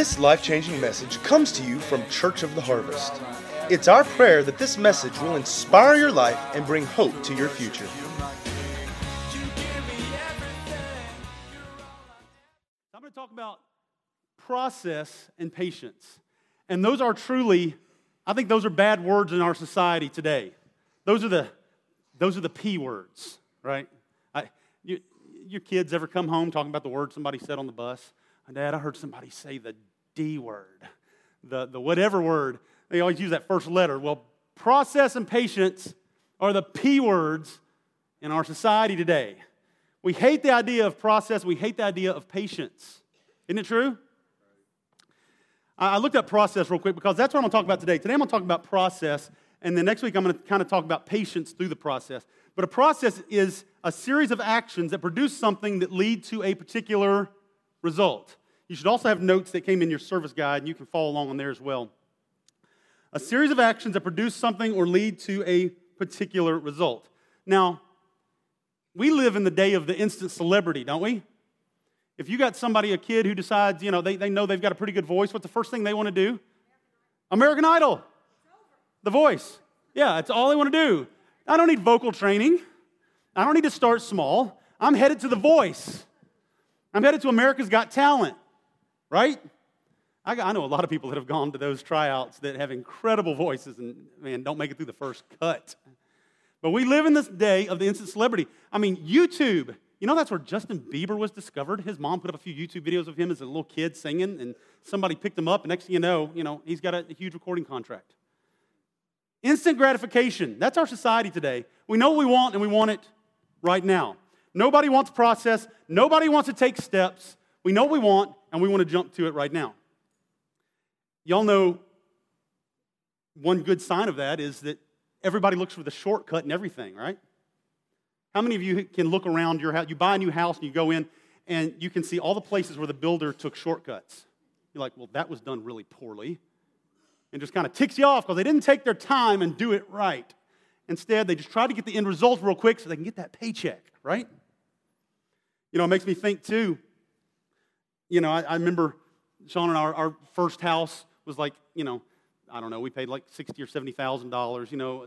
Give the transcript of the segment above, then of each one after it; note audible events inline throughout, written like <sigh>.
This life changing message comes to you from Church of the Harvest. It's our prayer that this message will inspire your life and bring hope to your future. I'm going to talk about process and patience. And those are truly, I think those are bad words in our society today. Those are the, those are the P words, right? I, you, your kids ever come home talking about the word somebody said on the bus? Dad, I heard somebody say the D word, the, the whatever word. They always use that first letter. Well, process and patience are the P words in our society today. We hate the idea of process, we hate the idea of patience. Isn't it true? I looked up process real quick because that's what I'm going to talk about today. Today I'm going to talk about process, and then next week I'm going to kind of talk about patience through the process. But a process is a series of actions that produce something that lead to a particular result. You should also have notes that came in your service guide, and you can follow along on there as well. A series of actions that produce something or lead to a particular result. Now, we live in the day of the instant celebrity, don't we? If you got somebody, a kid who decides, you know, they, they know they've got a pretty good voice, what's the first thing they want to do? American Idol. The voice. Yeah, that's all they want to do. I don't need vocal training. I don't need to start small. I'm headed to the voice. I'm headed to America's Got Talent right? I, know a lot of people that have gone to those tryouts that have incredible voices and, man, don't make it through the first cut. But we live in this day of the instant celebrity. I mean, YouTube. You know, that's where Justin Bieber was discovered. His mom put up a few YouTube videos of him as a little kid singing, and somebody picked him up, and next thing you know, you know, he's got a huge recording contract. Instant gratification. That's our society today. We know what we want, and we want it right now. Nobody wants process. Nobody wants to take steps. We know what we want, and we want to jump to it right now. Y'all know one good sign of that is that everybody looks for the shortcut and everything, right? How many of you can look around your house? You buy a new house and you go in and you can see all the places where the builder took shortcuts. You're like, well, that was done really poorly. And just kind of ticks you off because they didn't take their time and do it right. Instead, they just tried to get the end result real quick so they can get that paycheck, right? You know, it makes me think too you know, I, I remember Sean and our, our first house was like, you know, I don't know, we paid like sixty or seventy thousand dollars, you know,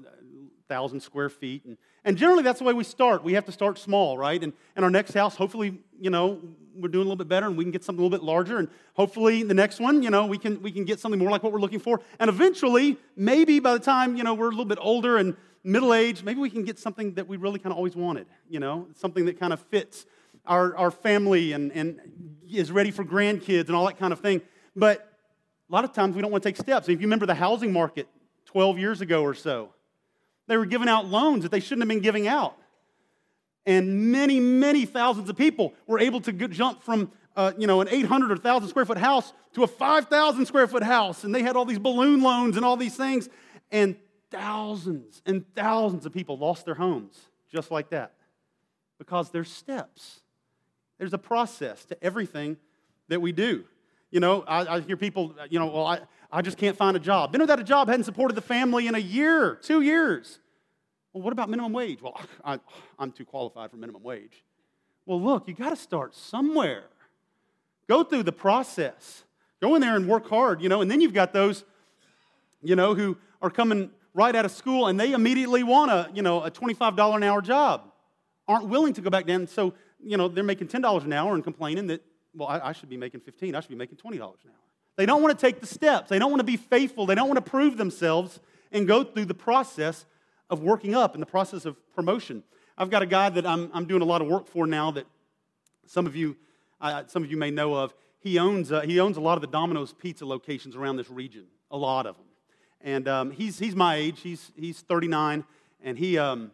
thousand square feet, and and generally that's the way we start. We have to start small, right? And and our next house, hopefully, you know, we're doing a little bit better, and we can get something a little bit larger, and hopefully the next one, you know, we can we can get something more like what we're looking for, and eventually, maybe by the time you know we're a little bit older and middle age, maybe we can get something that we really kind of always wanted, you know, something that kind of fits our, our family and, and is ready for grandkids and all that kind of thing. But a lot of times we don't want to take steps. If you remember the housing market 12 years ago or so, they were giving out loans that they shouldn't have been giving out. And many, many thousands of people were able to jump from uh, you know, an 800 or 1,000 square foot house to a 5,000 square foot house. And they had all these balloon loans and all these things. And thousands and thousands of people lost their homes just like that because there's steps. There's a process to everything that we do. You know, I, I, hear people, you know, well, I, I just can't find a job. Been without a job, hadn't supported the family in a year, two years. Well, what about minimum wage? Well, <laughs> I, I'm too qualified for minimum wage. Well, look, you got to start somewhere. Go through the process. Go in there and work hard, you know, and then you've got those, you know, who are coming right out of school and they immediately want a, you know, a $25 an hour job, aren't willing to go back down. So you know, they're making $10 an hour and complaining that, well, I, I should be making 15 I should be making $20 an hour. They don't want to take the steps. They don't want to be faithful. They don't want to prove themselves and go through the process of working up and the process of promotion. I've got a guy that I'm, I'm doing a lot of work for now that some of you, uh, some of you may know of. He owns, uh, he owns a lot of the Domino's pizza locations around this region, a lot of them. And um, he's, he's my age, he's, he's 39, and he, um,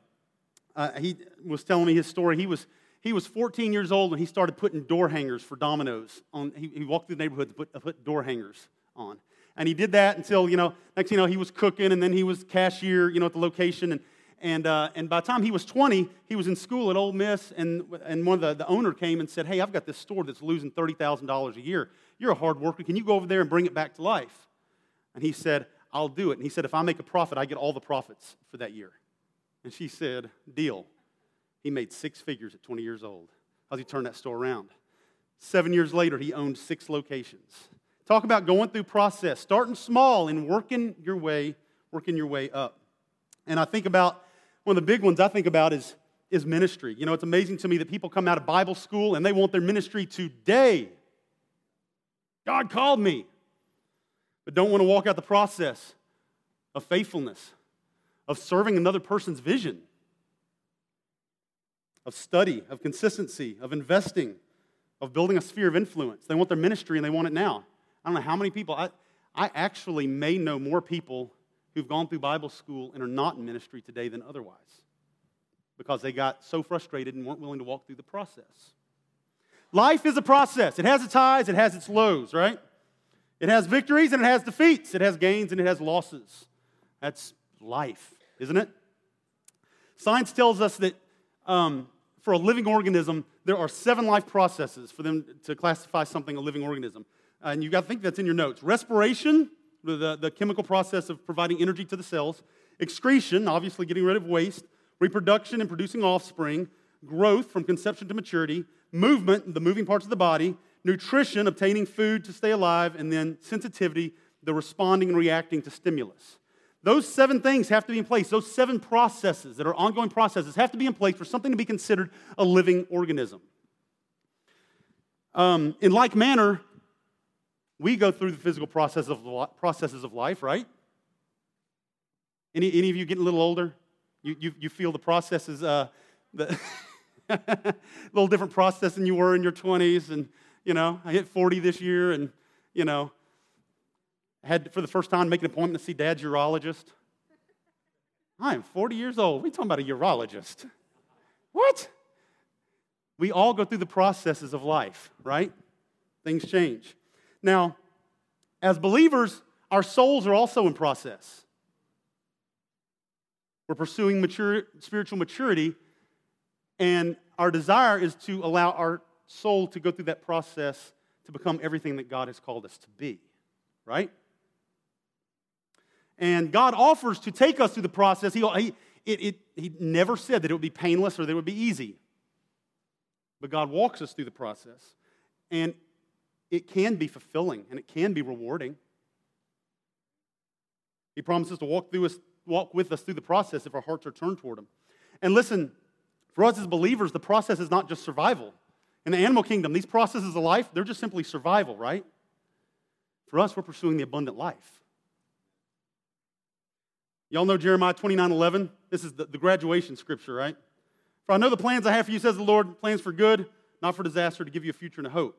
uh, he was telling me his story. He was, he was 14 years old when he started putting door hangers for Domino's. On, he, he walked through the neighborhood to put, put door hangers on. And he did that until, you know, next you know, he was cooking and then he was cashier, you know, at the location. And, and, uh, and by the time he was 20, he was in school at Ole Miss. And, and one of the, the owner came and said, Hey, I've got this store that's losing $30,000 a year. You're a hard worker. Can you go over there and bring it back to life? And he said, I'll do it. And he said, If I make a profit, I get all the profits for that year. And she said, Deal. He made six figures at 20 years old. How's he turn that store around? Seven years later, he owned six locations. talk about going through process, starting small and working your way, working your way up. And I think about one of the big ones I think about is, is ministry. You know, it's amazing to me that people come out of Bible school and they want their ministry today. God called me, but don't want to walk out the process of faithfulness, of serving another person's vision, of study, of consistency, of investing, of building a sphere of influence. They want their ministry and they want it now. I don't know how many people, I, I actually may know more people who've gone through Bible school and are not in ministry today than otherwise because they got so frustrated and weren't willing to walk through the process. Life is a process. It has its highs, it has its lows, right? It has victories and it has defeats. It has gains and it has losses. That's life, isn't it? Science tells us that um, for a living organism, there are seven life processes for them to classify something a living organism. And you've got to think that's in your notes. Respiration, the, the chemical process of providing energy to the cells. Excretion, obviously getting rid of waste. Reproduction and producing offspring. Growth from conception to maturity. Movement, the moving parts of the body. Nutrition, obtaining food to stay alive. And then sensitivity, the responding and reacting to stimulus. Those seven things have to be in place. Those seven processes that are ongoing processes have to be in place for something to be considered a living organism. Um, in like manner, we go through the physical process of, processes of life, right? Any, any of you getting a little older? You, you, you feel the processes, uh, the a <laughs> little different process than you were in your 20s. And, you know, I hit 40 this year and, you know, I had for the first time make an appointment to see dad's urologist. I am 40 years old. We talking about a urologist. What? We all go through the processes of life, right? Things change. Now, as believers, our souls are also in process. We're pursuing mature, spiritual maturity, and our desire is to allow our soul to go through that process to become everything that God has called us to be, right? And God offers to take us through the process. He, he, it, it, he never said that it would be painless or that it would be easy. But God walks us through the process. And it can be fulfilling and it can be rewarding. He promises to walk, through us, walk with us through the process if our hearts are turned toward Him. And listen, for us as believers, the process is not just survival. In the animal kingdom, these processes of life, they're just simply survival, right? For us, we're pursuing the abundant life. Y'all know Jeremiah 29 11? This is the, the graduation scripture, right? For I know the plans I have for you, says the Lord, plans for good, not for disaster, to give you a future and a hope.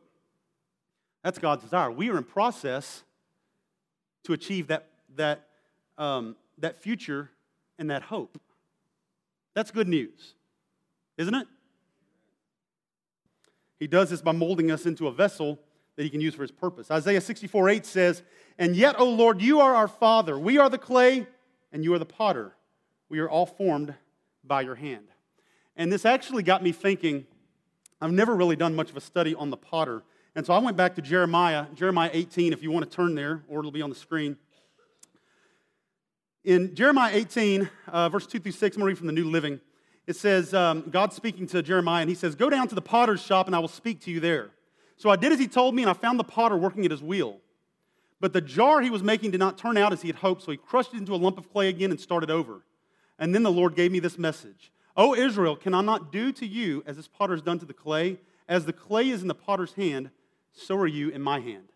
That's God's desire. We are in process to achieve that, that, um, that future and that hope. That's good news, isn't it? He does this by molding us into a vessel that he can use for his purpose. Isaiah 64 8 says, And yet, O Lord, you are our Father. We are the clay, and you are the potter. We are all formed by your hand. And this actually got me thinking. I've never really done much of a study on the potter. And so I went back to Jeremiah, Jeremiah 18, if you want to turn there, or it'll be on the screen. In Jeremiah 18, uh, verse 2 through 6, I'm going to read from the New Living. It says, um, God speaking to Jeremiah, and he says, Go down to the potter's shop, and I will speak to you there. So I did as he told me, and I found the potter working at his wheel. But the jar he was making did not turn out as he had hoped, so he crushed it into a lump of clay again and started over. And then the Lord gave me this message O Israel, can I not do to you as this potter has done to the clay? As the clay is in the potter's hand, so are you in my hand.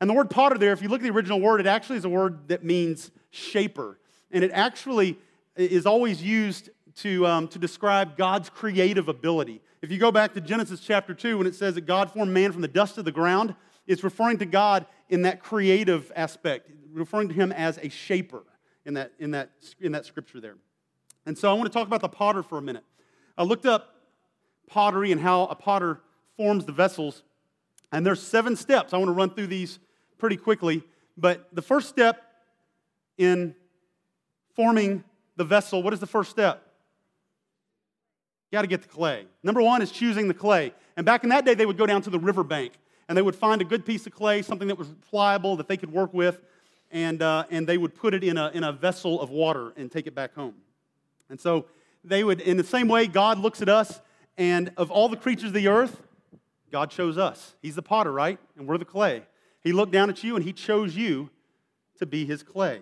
And the word potter there, if you look at the original word, it actually is a word that means shaper. And it actually is always used to, um, to describe God's creative ability. If you go back to Genesis chapter 2, when it says that God formed man from the dust of the ground, it's referring to God in that creative aspect, referring to him as a shaper in that, in that, in that scripture there. And so I want to talk about the potter for a minute. I looked up pottery and how a potter forms the vessels. And there's seven steps. I want to run through these pretty quickly. But the first step in forming the vessel, what is the first step? You got to get the clay. Number one is choosing the clay. And back in that day, they would go down to the riverbank and they would find a good piece of clay, something that was pliable that they could work with, and, uh, and they would put it in a, in a vessel of water and take it back home. And so they would, in the same way, God looks at us, and of all the creatures of the earth, God chose us. He's the potter, right? And we're the clay. He looked down at you and he chose you to be his clay.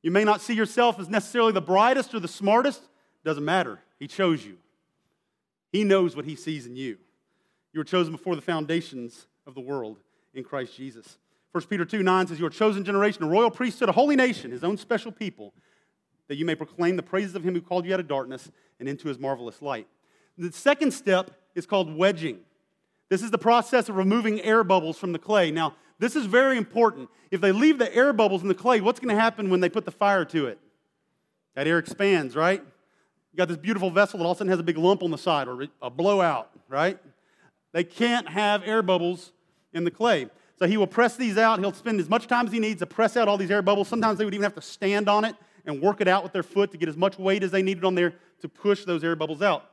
You may not see yourself as necessarily the brightest or the smartest, doesn't matter. He chose you. He knows what he sees in you. You were chosen before the foundations of the world in Christ Jesus. 1 Peter 2 9 says, You are chosen generation, a royal priesthood, a holy nation, his own special people, that you may proclaim the praises of him who called you out of darkness and into his marvelous light. The second step is called wedging. This is the process of removing air bubbles from the clay. Now, this is very important. If they leave the air bubbles in the clay, what's going to happen when they put the fire to it? That air expands, right? You got this beautiful vessel that all of a sudden has a big lump on the side or a blowout, right? They can't have air bubbles in the clay. So he will press these out. He'll spend as much time as he needs to press out all these air bubbles. Sometimes they would even have to stand on it and work it out with their foot to get as much weight as they needed on there to push those air bubbles out.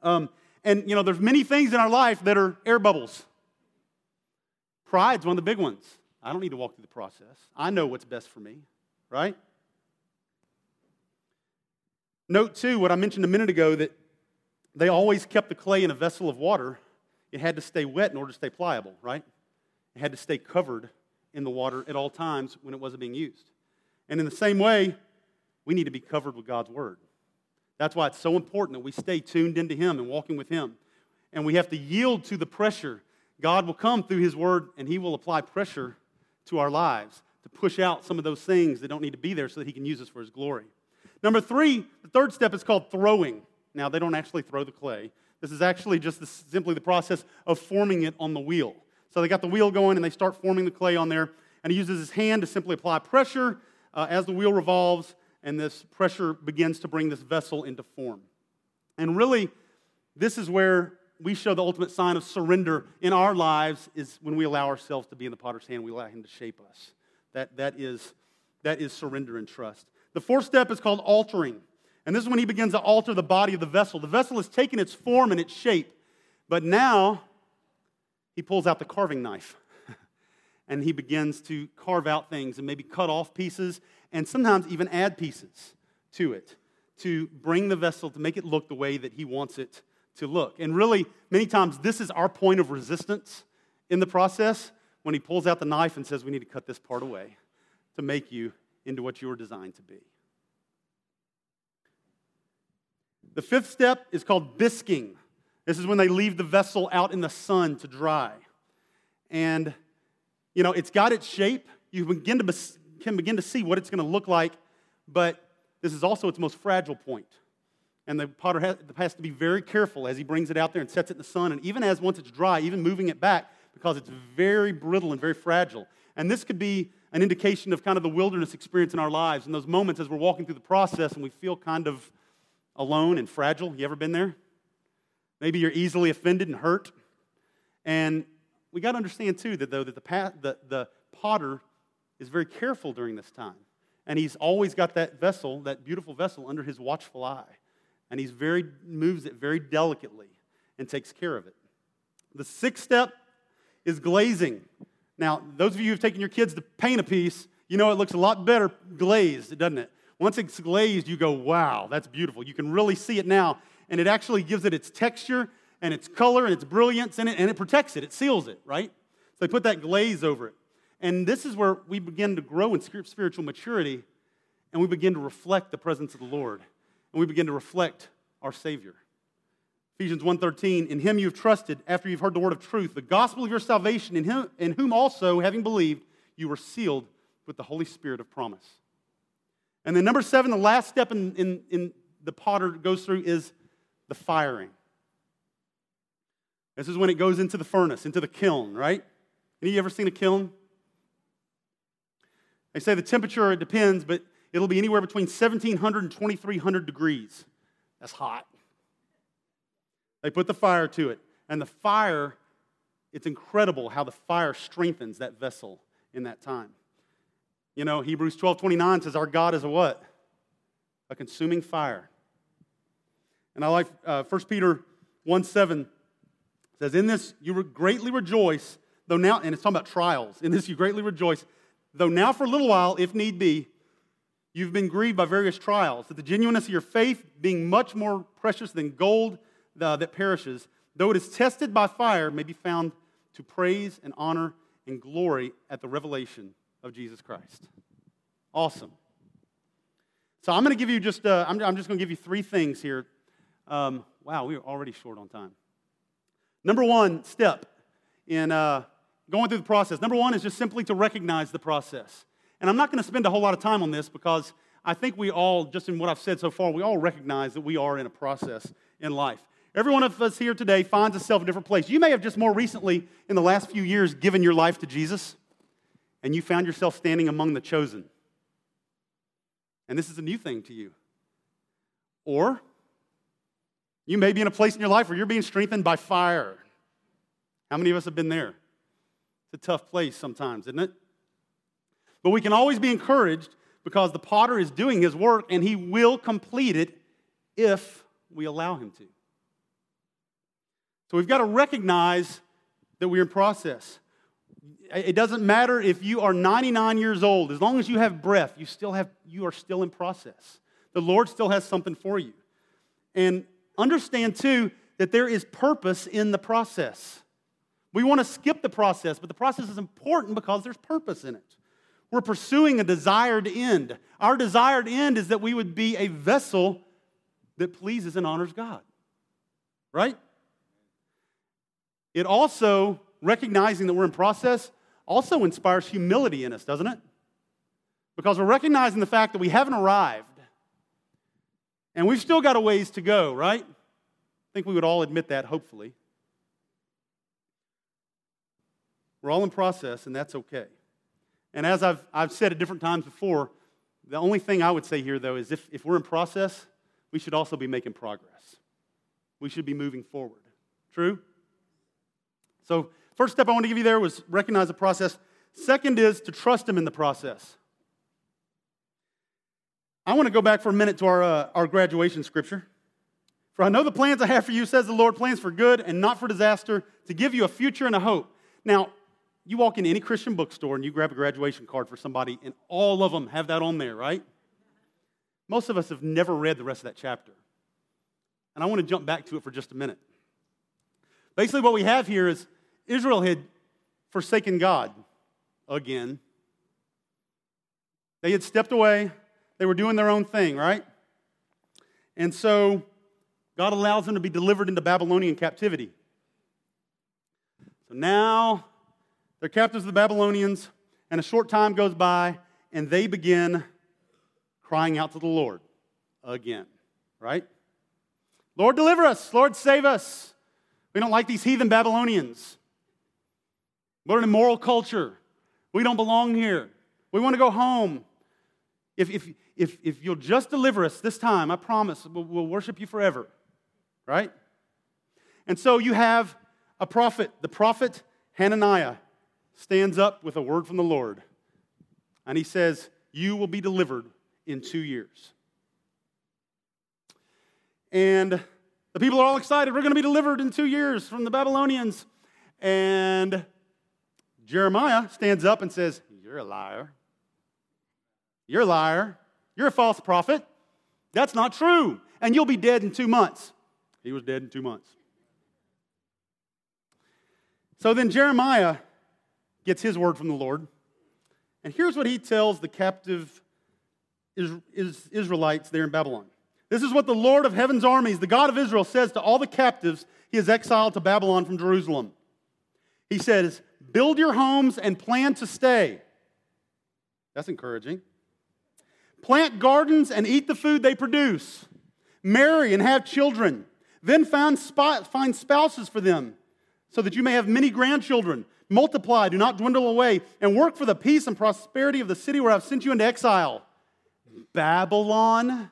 Um, and you know, there's many things in our life that are air bubbles. Pride's one of the big ones. I don't need to walk through the process. I know what's best for me, right? Note too, what I mentioned a minute ago that they always kept the clay in a vessel of water. It had to stay wet in order to stay pliable, right? It had to stay covered in the water at all times when it wasn't being used. And in the same way, we need to be covered with God's Word. That's why it's so important that we stay tuned into Him and walking with Him. And we have to yield to the pressure. God will come through His Word and He will apply pressure to our lives to push out some of those things that don't need to be there so that He can use us for His glory. Number three, the third step is called throwing. Now, they don't actually throw the clay. This is actually just the, simply the process of forming it on the wheel. So they got the wheel going and they start forming the clay on there. And he uses his hand to simply apply pressure uh, as the wheel revolves, and this pressure begins to bring this vessel into form. And really, this is where we show the ultimate sign of surrender in our lives is when we allow ourselves to be in the potter's hand, we allow him to shape us. That, that, is, that is surrender and trust. The fourth step is called altering. And this is when he begins to alter the body of the vessel. The vessel has taken its form and its shape, but now he pulls out the carving knife <laughs> and he begins to carve out things and maybe cut off pieces and sometimes even add pieces to it to bring the vessel to make it look the way that he wants it to look. And really, many times, this is our point of resistance in the process when he pulls out the knife and says, We need to cut this part away to make you into what you were designed to be. The fifth step is called bisquing. This is when they leave the vessel out in the sun to dry. And, you know, it's got its shape. You begin to, can begin to see what it's going to look like, but this is also its most fragile point. And the potter has, has to be very careful as he brings it out there and sets it in the sun. And even as once it's dry, even moving it back, because it's very brittle and very fragile. And this could be an indication of kind of the wilderness experience in our lives. In those moments as we're walking through the process and we feel kind of alone and fragile. You ever been there? Maybe you're easily offended and hurt. And we got to understand, too, that though that the, the, the potter is very careful during this time. And he's always got that vessel, that beautiful vessel, under his watchful eye. And he's very moves it very delicately and takes care of it. The sixth step is glazing. Now, those of you who've taken your kids to paint a piece, you know it looks a lot better glazed, doesn't it? Once it's glazed, you go, wow, that's beautiful. You can really see it now and it actually gives it its texture and its color and its brilliance in it, and it protects it, it seals it, right? So they put that glaze over it. And this is where we begin to grow in spiritual maturity, and we begin to reflect the presence of the Lord, and we begin to reflect our Savior. Ephesians 1:13, in him you've trusted after you've heard the word of truth, the gospel of your salvation, in, him, in whom also, having believed, you were sealed with the Holy Spirit of promise. And then number seven, the last step in, in, in the potter goes through is the firing. This is when it goes into the furnace, into the kiln, right? Any of you ever seen a kiln? They say the temperature, it depends, but it'll be anywhere between 1700 and 2300 degrees. That's hot. They put the fire to it. And the fire, it's incredible how the fire strengthens that vessel in that time. You know, Hebrews 12 29 says, Our God is a what? A consuming fire. And I like uh, 1 Peter 1 7 says, In this you greatly rejoice, though now, and it's talking about trials. In this you greatly rejoice, though now for a little while, if need be, you've been grieved by various trials, that the genuineness of your faith, being much more precious than gold uh, that perishes, though it is tested by fire, may be found to praise and honor and glory at the revelation of Jesus Christ. Awesome. So I'm going to give you just, uh, I'm, I'm, just going to give you three things here. Um, wow, we are already short on time. Number one step in uh, going through the process. Number one is just simply to recognize the process. And I'm not going to spend a whole lot of time on this because I think we all, just in what I've said so far, we all recognize that we are in a process in life. Every one of us here today finds itself in a different place. You may have just more recently, in the last few years, given your life to Jesus, and you found yourself standing among the chosen. And this is a new thing to you. Or you may be in a place in your life where you're being strengthened by fire. How many of us have been there? It's a tough place sometimes, isn't it? But we can always be encouraged because the potter is doing his work and he will complete it if we allow him to. So we've got to recognize that we're in process. It doesn't matter if you are 99 years old, as long as you have breath, you still have you are still in process. The Lord still has something for you. And understand too that there is purpose in the process. We want to skip the process, but the process is important because there's purpose in it. We're pursuing a desired end. Our desired end is that we would be a vessel that pleases and honors God. Right? It also, recognizing that we're in process, also inspires humility in us, doesn't it? Because we're recognizing the fact that we haven't arrived and we've still got a ways to go, right? I think we would all admit that, hopefully. We're all in process, and that's okay. And as I've, I've said at different times before, the only thing I would say here, though, is if, if we're in process, we should also be making progress. We should be moving forward. True? So, first step I want to give you there was recognize the process. Second is to trust Him in the process. I want to go back for a minute to our, uh, our graduation scripture. For I know the plans I have for you, says the Lord, plans for good and not for disaster, to give you a future and a hope. Now, you walk into any Christian bookstore and you grab a graduation card for somebody, and all of them have that on there, right? Most of us have never read the rest of that chapter. And I want to jump back to it for just a minute. Basically, what we have here is Israel had forsaken God again. They had stepped away, they were doing their own thing, right? And so God allows them to be delivered into Babylonian captivity. So now they're captives of the Babylonians, and a short time goes by, and they begin crying out to the Lord again, right? Lord, deliver us. Lord, save us. We don't like these heathen Babylonians. We're an immoral culture. We don't belong here. We want to go home. If, if, if, if you'll just deliver us this time, I promise we'll, we'll worship you forever. Right? And so you have a prophet, the prophet Hananiah, stands up with a word from the Lord. And he says, You will be delivered in two years. And the people are all excited. We're going to be delivered in two years from the Babylonians. And Jeremiah stands up and says, You're a liar. You're a liar. You're a false prophet. That's not true. And you'll be dead in two months. He was dead in two months. So then Jeremiah gets his word from the Lord. And here's what he tells the captive Israelites there in Babylon. This is what the Lord of heaven's armies, the God of Israel, says to all the captives he has exiled to Babylon from Jerusalem. He says, Build your homes and plan to stay. That's encouraging. Plant gardens and eat the food they produce. Marry and have children. Then find, find spouses for them so that you may have many grandchildren. Multiply, do not dwindle away, and work for the peace and prosperity of the city where I've sent you into exile. Babylon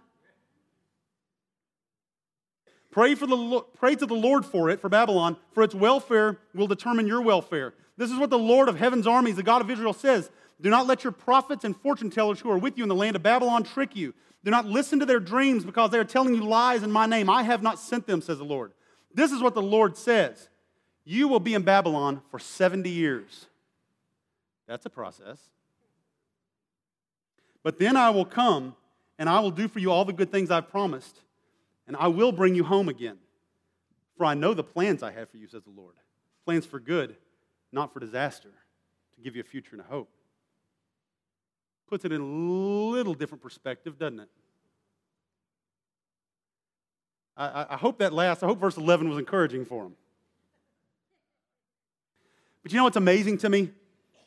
Pray, for the, pray to the Lord for it, for Babylon, for its welfare will determine your welfare. This is what the Lord of heaven's armies, the God of Israel, says. Do not let your prophets and fortune tellers who are with you in the land of Babylon trick you. Do not listen to their dreams because they are telling you lies in my name. I have not sent them, says the Lord. This is what the Lord says You will be in Babylon for 70 years. That's a process. But then I will come and I will do for you all the good things I've promised and I will bring you home again. For I know the plans I have for you, says the Lord plans for good, not for disaster, to give you a future and a hope. Puts it in a little different perspective, doesn't it? I, I hope that last, I hope verse 11 was encouraging for him. But you know what's amazing to me?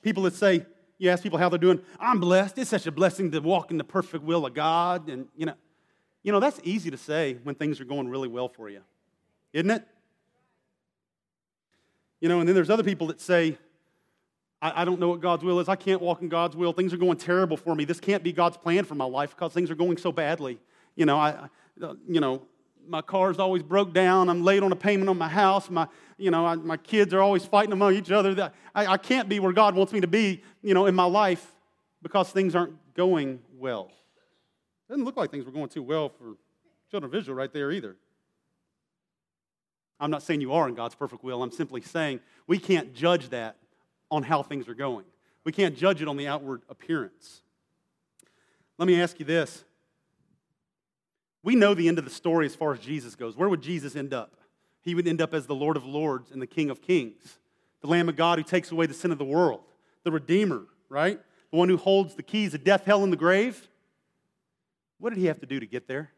People that say, you ask people how they're doing, I'm blessed. It's such a blessing to walk in the perfect will of God. And, you know, you know, that's easy to say when things are going really well for you, isn't it? You know, and then there's other people that say, I, I, don't know what God's will is. I can't walk in God's will. Things are going terrible for me. This can't be God's plan for my life because things are going so badly. You know, I, uh, you know, my car's always broke down. I'm late on a payment on my house. My, you know, I, my kids are always fighting among each other. I, I can't be where God wants me to be, you know, in my life because things aren't going well. Doesn't look like things were going too well for children of Israel right there either. I'm not saying you are in God's perfect will. I'm simply saying we can't judge that on how things are going. We can't judge it on the outward appearance. Let me ask you this. We know the end of the story as far as Jesus goes. Where would Jesus end up? He would end up as the Lord of Lords and the King of Kings, the Lamb of God who takes away the sin of the world, the Redeemer, right? The one who holds the keys of death, hell, and the grave. What did he have to do to get there?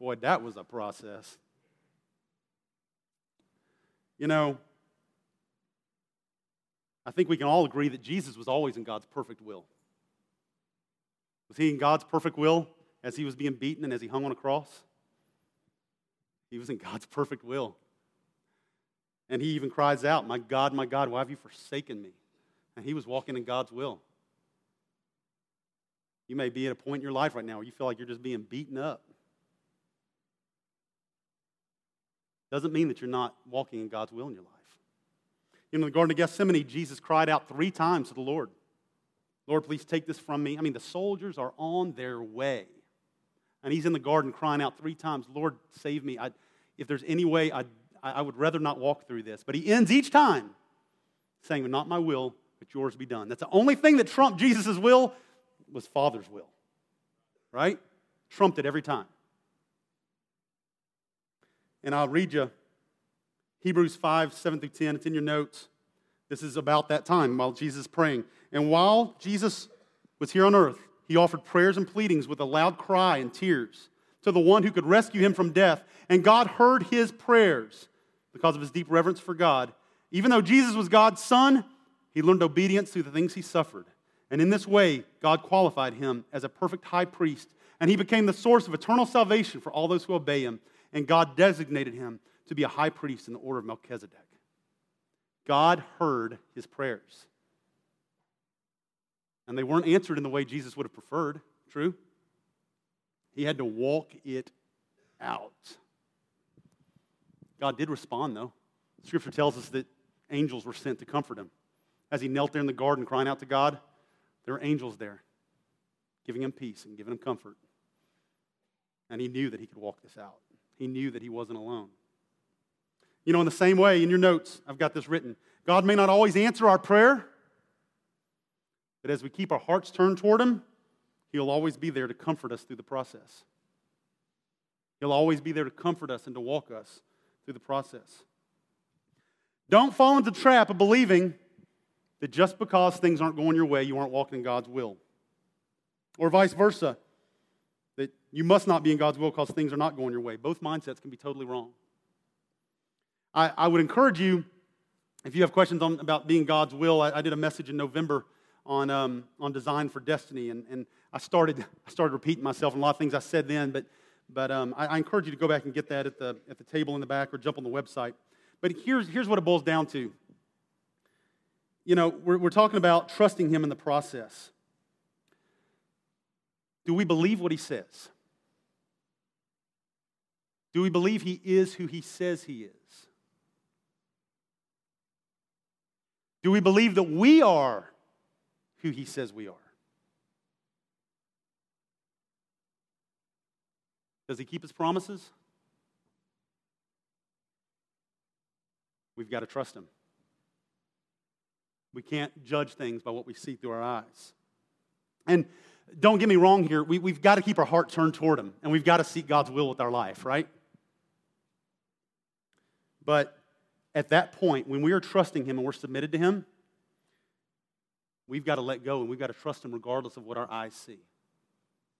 Boy, that was a process. You know, I think we can all agree that Jesus was always in God's perfect will. Was he in God's perfect will as he was being beaten and as he hung on a cross? He was in God's perfect will. And he even cries out, My God, my God, why have you forsaken me? And he was walking in God's will. You may be at a point in your life right now where you feel like you're just being beaten up. Doesn't mean that you're not walking in God's will in your life. You know, in the Garden of Gethsemane, Jesus cried out three times to the Lord Lord, please take this from me. I mean, the soldiers are on their way. And he's in the garden crying out three times, Lord, save me. I, if there's any way, I, I would rather not walk through this. But he ends each time saying, Not my will, but yours be done. That's the only thing that trumped Jesus' will was Father's will, right? Trumped it every time. And I'll read you Hebrews 5, 7 through 10. It's in your notes. This is about that time while Jesus is praying. And while Jesus was here on earth, he offered prayers and pleadings with a loud cry and tears to the one who could rescue him from death. And God heard his prayers because of his deep reverence for God. Even though Jesus was God's son, he learned obedience through the things he suffered. And in this way, God qualified him as a perfect high priest, and he became the source of eternal salvation for all those who obey him. And God designated him to be a high priest in the order of Melchizedek. God heard his prayers. And they weren't answered in the way Jesus would have preferred. True? He had to walk it out. God did respond, though. Scripture tells us that angels were sent to comfort him. As he knelt there in the garden crying out to God, there were angels there giving him peace and giving him comfort. And he knew that he could walk this out. He knew that he wasn't alone. You know, in the same way, in your notes, I've got this written God may not always answer our prayer, but as we keep our hearts turned toward Him, He'll always be there to comfort us through the process. He'll always be there to comfort us and to walk us through the process. Don't fall into the trap of believing that just because things aren't going your way, you aren't walking in God's will. Or vice versa, you must not be in God's will because things are not going your way. Both mindsets can be totally wrong. I, I would encourage you, if you have questions on, about being God's will, I, I did a message in November on, um, on design for destiny, and, and I, started, <laughs> I started repeating myself in a lot of things I said then, but, but um, I, I encourage you to go back and get that at the, at the table in the back or jump on the website. But here's, here's what it boils down to. You know, we're, we're talking about trusting Him in the process. Do we believe what He says? Do we believe He is who He says He is? Do we believe that we are who He says we are? Does He keep His promises? We've got to trust Him. We can't judge things by what we see through our eyes. And don't get me wrong here, we, we've got to keep our heart turned toward Him, and we've got to seek God's will with our life, right? But at that point, when we are trusting Him and we're submitted to Him, we've got to let go and we've got to trust Him regardless of what our eyes see.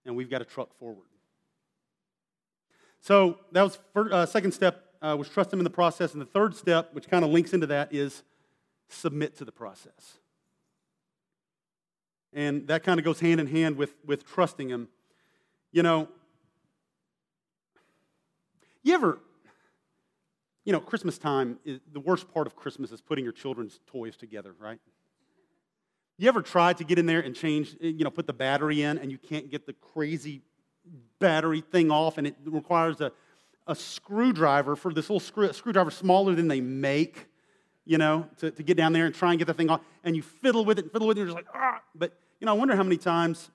And we've got to truck forward. So that was first, uh, second step uh, was trust Him in the process, and the third step, which kind of links into that, is submit to the process. And that kind of goes hand in hand with, with trusting Him. You know, you ever, you know, Christmas time, is, the worst part of Christmas is putting your children's toys together, right? You ever tried to get in there and change, you know, put the battery in and you can't get the crazy battery thing off and it requires a, a screwdriver for this little screw, screwdriver smaller than they make, you know, to, to get down there and try and get the thing off. And you fiddle with it and fiddle with it, and you're just like, ah. But, you know, I wonder how many times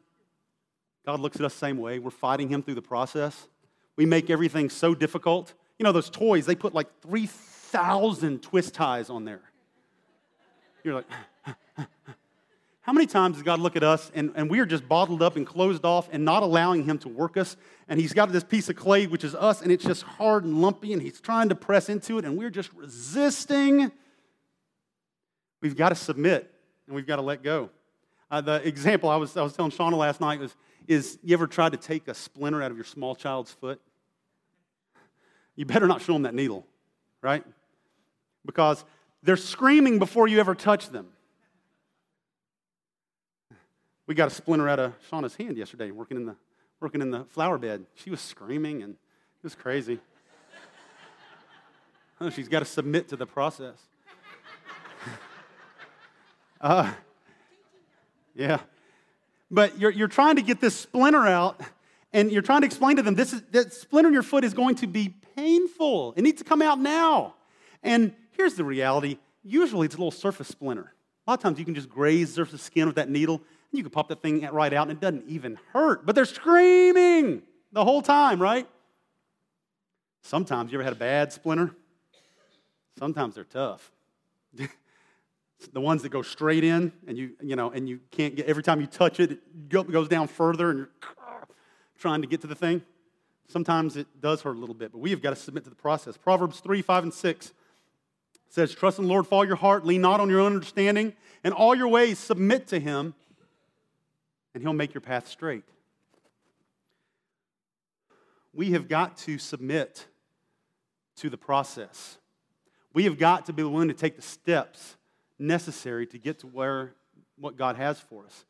God looks at us the same way. We're fighting Him through the process. We make everything so difficult. You know, those toys, they put like 3,000 twist ties on there. You're like, <laughs> how many times does God look at us and, and we are just bottled up and closed off and not allowing Him to work us? And He's got this piece of clay, which is us, and it's just hard and lumpy, and He's trying to press into it, and we're just resisting. We've got to submit and we've got to let go. Uh, the example I was, I was telling Shauna last night was is you ever tried to take a splinter out of your small child's foot? You better not show them that needle, right? Because they're screaming before you ever touch them. We got a splinter out of Shauna's hand yesterday working in the, working in the flower bed. She was screaming and it was crazy. <laughs> oh, she's got to submit to the process. <laughs> uh, yeah. But you're, you're trying to get this splinter out, and you're trying to explain to them this is, that splinter in your foot is going to be painful. It needs to come out now. And here's the reality usually it's a little surface splinter. A lot of times you can just graze the surface skin with that needle, and you can pop that thing right out, and it doesn't even hurt. But they're screaming the whole time, right? Sometimes you ever had a bad splinter? Sometimes they're tough. <laughs> the ones that go straight in and you, you know, and you can't get, every time you touch it, it goes down further and you're <laughs> trying to get to the thing. Sometimes it does hurt a little bit, but we have got to submit to the process. Proverbs 3, 5, and 6 says, Trust in the Lord with all your heart, lean not on your own understanding, and all your ways submit to him, and he'll make your path straight. We have got to submit to the process. We have got to be willing to take the steps necessary to get to where what God has for us.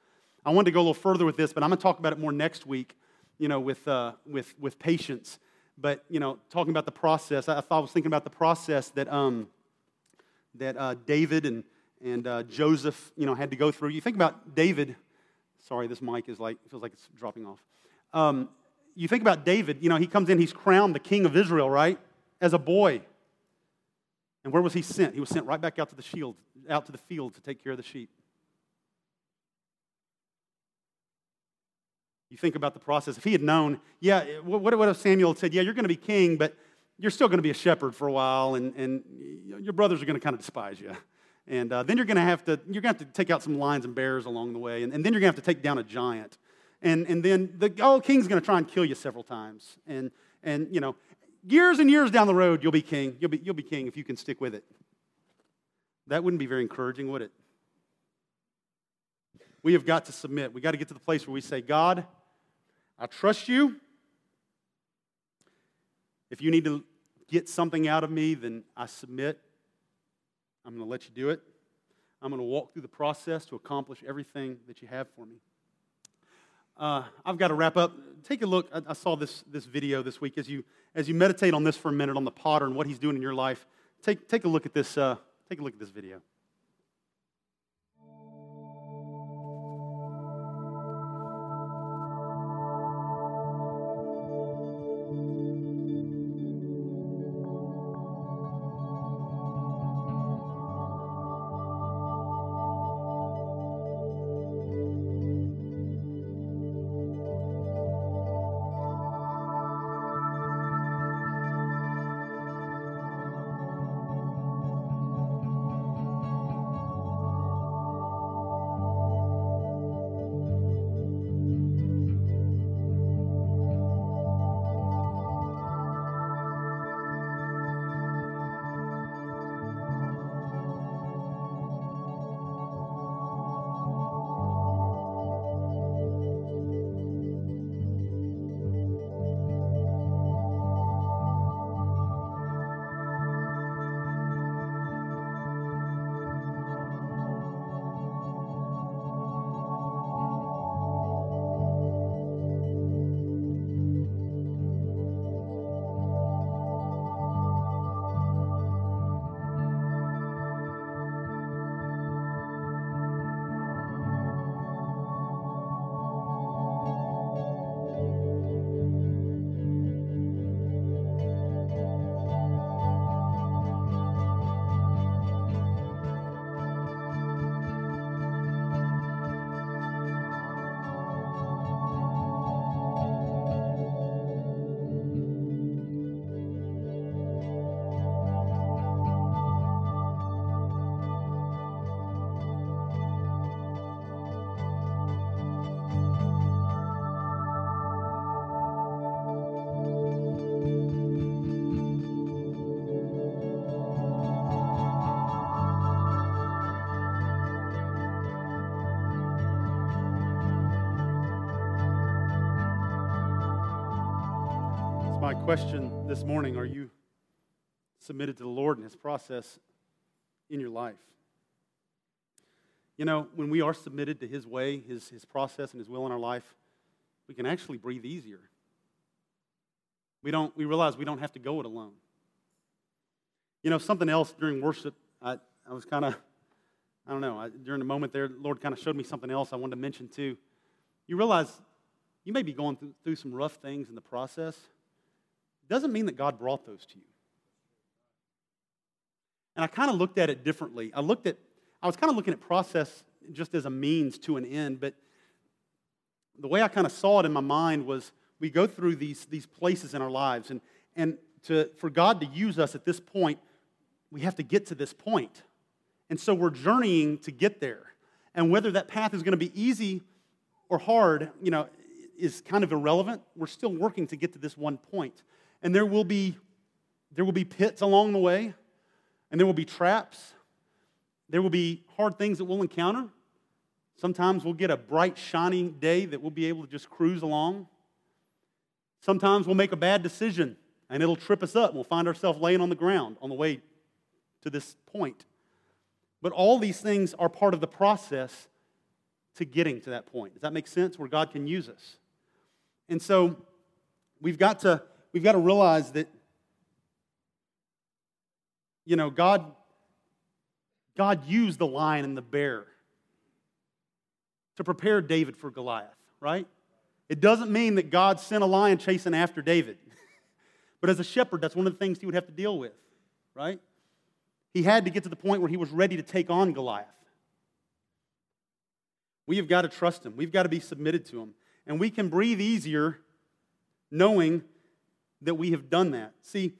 I wanted to go a little further with this, but I'm going to talk about it more next week, you know, with, uh, with, with patience. But, you know, talking about the process, I, thought I was thinking about the process that, um, that uh, David and, and uh, Joseph, you know, had to go through. You think about David, sorry, this mic is like, feels like it's dropping off. Um, you think about David, you know, he comes in, he's crowned the king of Israel, right? As a boy. And where was he sent? He was sent right back out to the shield, out to the field to take care of the sheep. You think about the process. If he had known, yeah, what, what if Samuel said, yeah, you're going to be king, but you're still going to be a shepherd for a while, and, and your brothers are going to kind of despise you. And uh, then you're going to have to you're going to have to take out some lions and bears along the way, and, and then you're going to have to take down a giant. And, and then the oh, king's going to try and kill you several times. And, and you know, years and years down the road, you'll be king. You'll be, you'll be king if you can stick with it. That wouldn't be very encouraging, would it? We have got to submit. We've got to get to the place where we say, God, I trust you. If you need to get something out of me, then I submit. I'm going to let you do it. I'm going to walk through the process to accomplish everything that you have for me. Uh, I've got to wrap up. Take a look. I, I, saw this, this video this week. As you, as you meditate on this for a minute, on the potter and what he's doing in your life, take, take a look at this. Uh, take a look at this video. Question this morning. Are you submitted to the Lord and His process in your life? You know, when we are submitted to His way, His, His process, and His will in our life, we can actually breathe easier. We, don't, we realize we don't have to go it alone. You know, something else during worship, I, I was kind of, I don't know, I, during the moment there, the Lord kind of showed me something else I wanted to mention too. You realize you may be going through, through some rough things in the process. Doesn't mean that God brought those to you. And I kind of looked at it differently. I looked at, I was kind of looking at process just as a means to an end, but the way I kind of saw it in my mind was we go through these, these places in our lives, and, and to, for God to use us at this point, we have to get to this point. And so we're journeying to get there. And whether that path is going to be easy or hard, you know, is kind of irrelevant. We're still working to get to this one point. And there will be, there will be pits along the way, and there will be traps. There will be hard things that we'll encounter. Sometimes we'll get a bright, shining day that we'll be able to just cruise along. Sometimes we'll make a bad decision and it'll trip us up. We'll find ourselves laying on the ground on the way to this point. But all these things are part of the process to getting to that point. Does that make sense? Where God can use us. And so we've got to, we've got to realize that, you know, God, God used the lion and the bear to prepare David for Goliath, right? It doesn't mean that God sent a lion chasing after David. <laughs> but as a shepherd, that's one of the things he would have to deal with, right? He had to get to the point where he was ready to take on Goliath. We have got to trust him. We've got to be submitted to him. And we can breathe easier knowing that we have done that. See,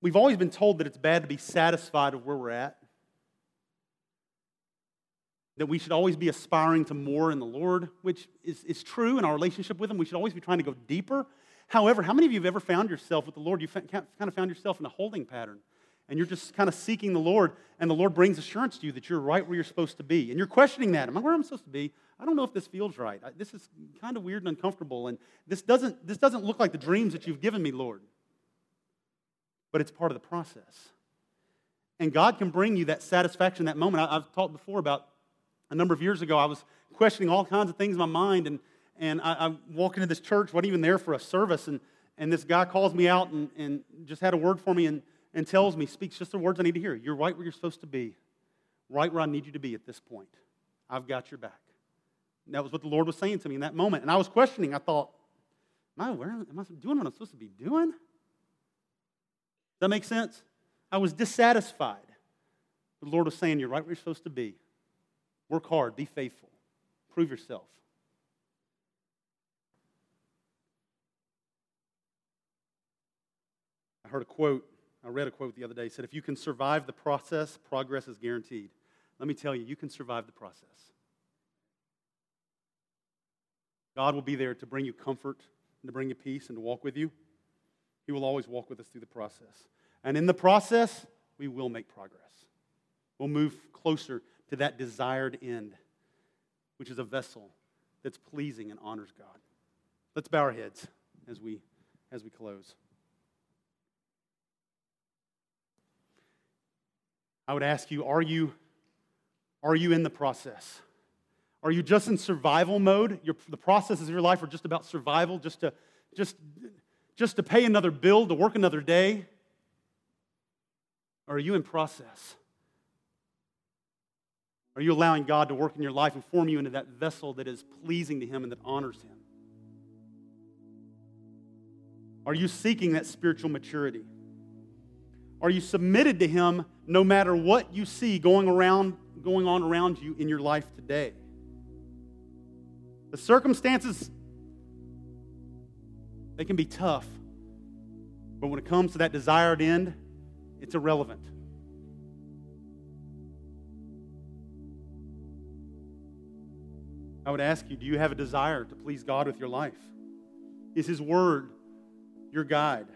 we've always been told that it's bad to be satisfied with where we're at that we should always be aspiring to more in the Lord, which is, is true in our relationship with Him. We should always be trying to go deeper. However, how many of you have ever found yourself with the Lord? You've kind of found yourself in a holding pattern, and you're just kind of seeking the Lord, and the Lord brings assurance to you that you're right where you're supposed to be. And you're questioning that. Am I where I'm supposed to be? I don't know if this feels right. This is kind of weird and uncomfortable, and this doesn't, this doesn't look like the dreams that you've given me, Lord. But it's part of the process. And God can bring you that satisfaction, that moment. I, I've talked before about a number of years ago, I was questioning all kinds of things in my mind, and, and I, I walk into this church, wasn't even there for a service, and, and this guy calls me out and, and just had a word for me and, and tells me, speaks just the words I need to hear. You're right where you're supposed to be, right where I need you to be at this point. I've got your back. That was what the Lord was saying to me in that moment. And I was questioning. I thought, am I, where, am I doing what I'm supposed to be doing? Does that make sense? I was dissatisfied. The Lord was saying, You're right where you're supposed to be. Work hard, be faithful, prove yourself. I heard a quote, I read a quote the other day. It said, If you can survive the process, progress is guaranteed. Let me tell you, you can survive the process. God will be there to bring you comfort and to bring you peace and to walk with you. He will always walk with us through the process. And in the process, we will make progress. We'll move closer to that desired end, which is a vessel that's pleasing and honors God. Let's bow our heads as we, as we close. I would ask you are, you, are you in the process? Are you just in survival mode? Your, the processes of your life are just about survival, just to, just, just to pay another bill, to work another day? Or are you in process? Are you allowing God to work in your life and form you into that vessel that is pleasing to Him and that honors Him? Are you seeking that spiritual maturity? Are you submitted to Him no matter what you see going, around, going on around you in your life today? The circumstances, they can be tough. But when it comes to that desired end, it's irrelevant. I would ask you do you have a desire to please God with your life? Is His Word your guide?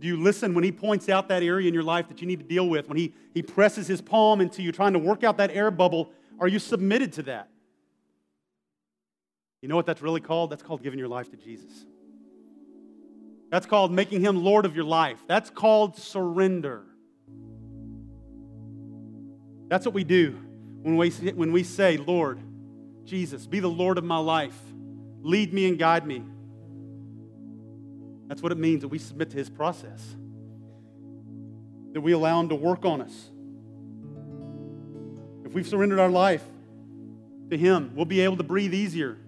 Do you listen when He points out that area in your life that you need to deal with? When He, he presses His palm into you, trying to work out that air bubble, are you submitted to that? You know what that's really called? That's called giving your life to Jesus. That's called making him Lord of your life. That's called surrender. That's what we do when we, when we say, Lord, Jesus, be the Lord of my life. Lead me and guide me. That's what it means that we submit to his process, that we allow him to work on us. If we've surrendered our life to him, we'll be able to breathe easier.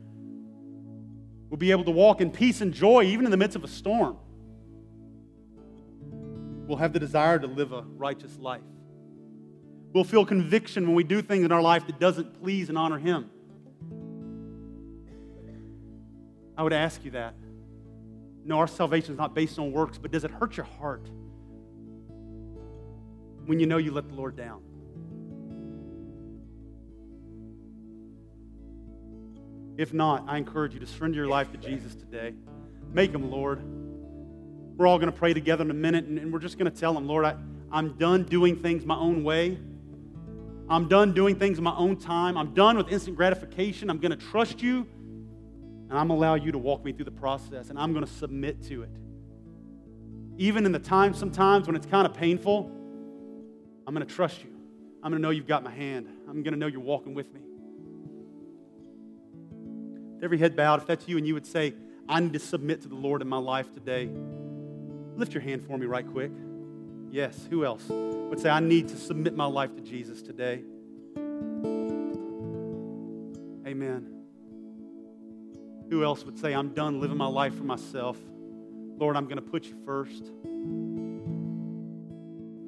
We'll be able to walk in peace and joy even in the midst of a storm. We'll have the desire to live a righteous life. We'll feel conviction when we do things in our life that doesn't please and honor Him. I would ask you that. No, our salvation is not based on works, but does it hurt your heart when you know you let the Lord down? If not, I encourage you to surrender your life to Jesus today. Make him Lord. We're all going to pray together in a minute, and we're just going to tell him, Lord, I, I'm done doing things my own way. I'm done doing things in my own time. I'm done with instant gratification. I'm going to trust you, and I'm going to allow you to walk me through the process, and I'm going to submit to it. Even in the time sometimes when it's kind of painful, I'm going to trust you. I'm going to know you've got my hand. I'm going to know you're walking with me every head bowed, if that's you and you would say, I need to submit to the Lord in my life today, lift your hand for me right quick. Yes, who else would say, I need to submit my life to Jesus today? Amen. Who else would say, I'm done living my life for myself? Lord, I'm going to put you first.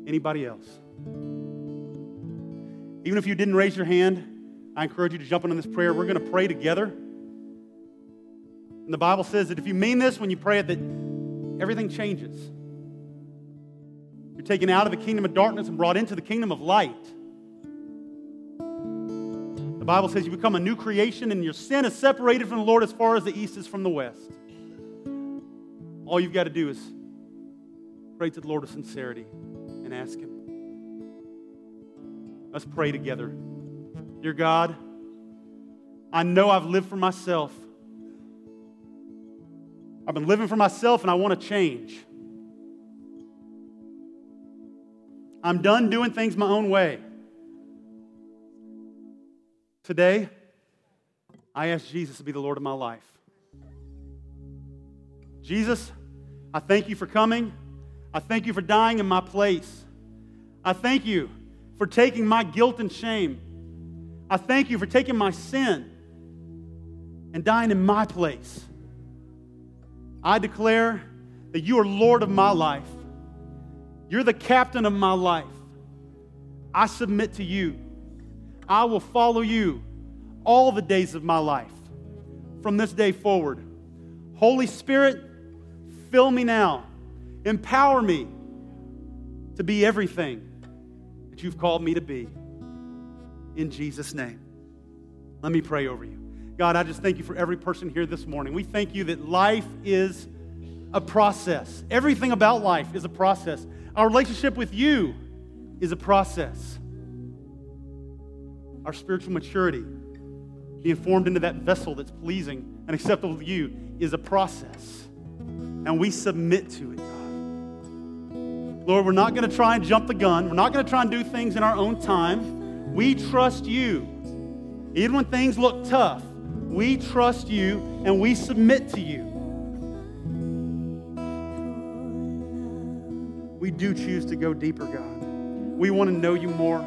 Anybody else? Even if you didn't raise your hand, I encourage you to jump in on this prayer. We're going to pray together. And the Bible says that if you mean this when you pray it, that everything changes. You're taken out of the kingdom of darkness and brought into the kingdom of light. The Bible says you become a new creation and your sin is separated from the Lord as far as the east is from the west. All you've got to do is pray to the Lord with sincerity and ask Him. Let's pray together. Dear God, I know I've lived for myself. I've been living for myself and I want to change. I'm done doing things my own way. Today, I ask Jesus to be the Lord of my life. Jesus, I thank you for coming. I thank you for dying in my place. I thank you for taking my guilt and shame. I thank you for taking my sin and dying in my place. I declare that you are Lord of my life. You're the captain of my life. I submit to you. I will follow you all the days of my life from this day forward. Holy Spirit, fill me now. Empower me to be everything that you've called me to be. In Jesus' name. Let me pray over you. God, I just thank you for every person here this morning. We thank you that life is a process. Everything about life is a process. Our relationship with you is a process. Our spiritual maturity, being formed into that vessel that's pleasing and acceptable to you, is a process. And we submit to it, God. Lord, we're not going to try and jump the gun. We're not going to try and do things in our own time. We trust you. Even when things look tough, we trust you and we submit to you. We do choose to go deeper, God. We want to know you more.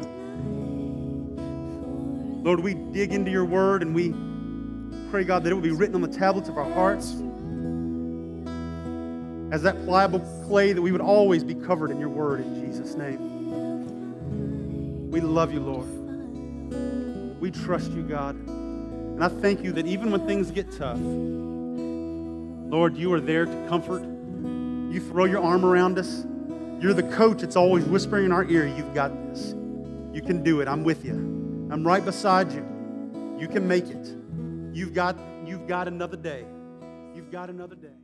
Lord, we dig into your word and we pray, God, that it will be written on the tablets of our hearts as that pliable clay that we would always be covered in your word in Jesus' name. We love you, Lord. We trust you, God. And I thank you that even when things get tough, Lord, you are there to comfort. You throw your arm around us. You're the coach that's always whispering in our ear, You've got this. You can do it. I'm with you. I'm right beside you. You can make it. You've got, you've got another day. You've got another day.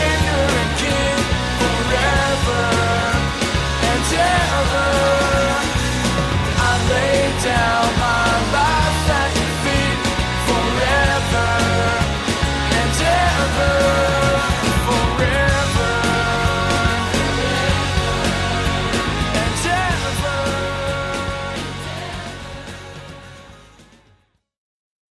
down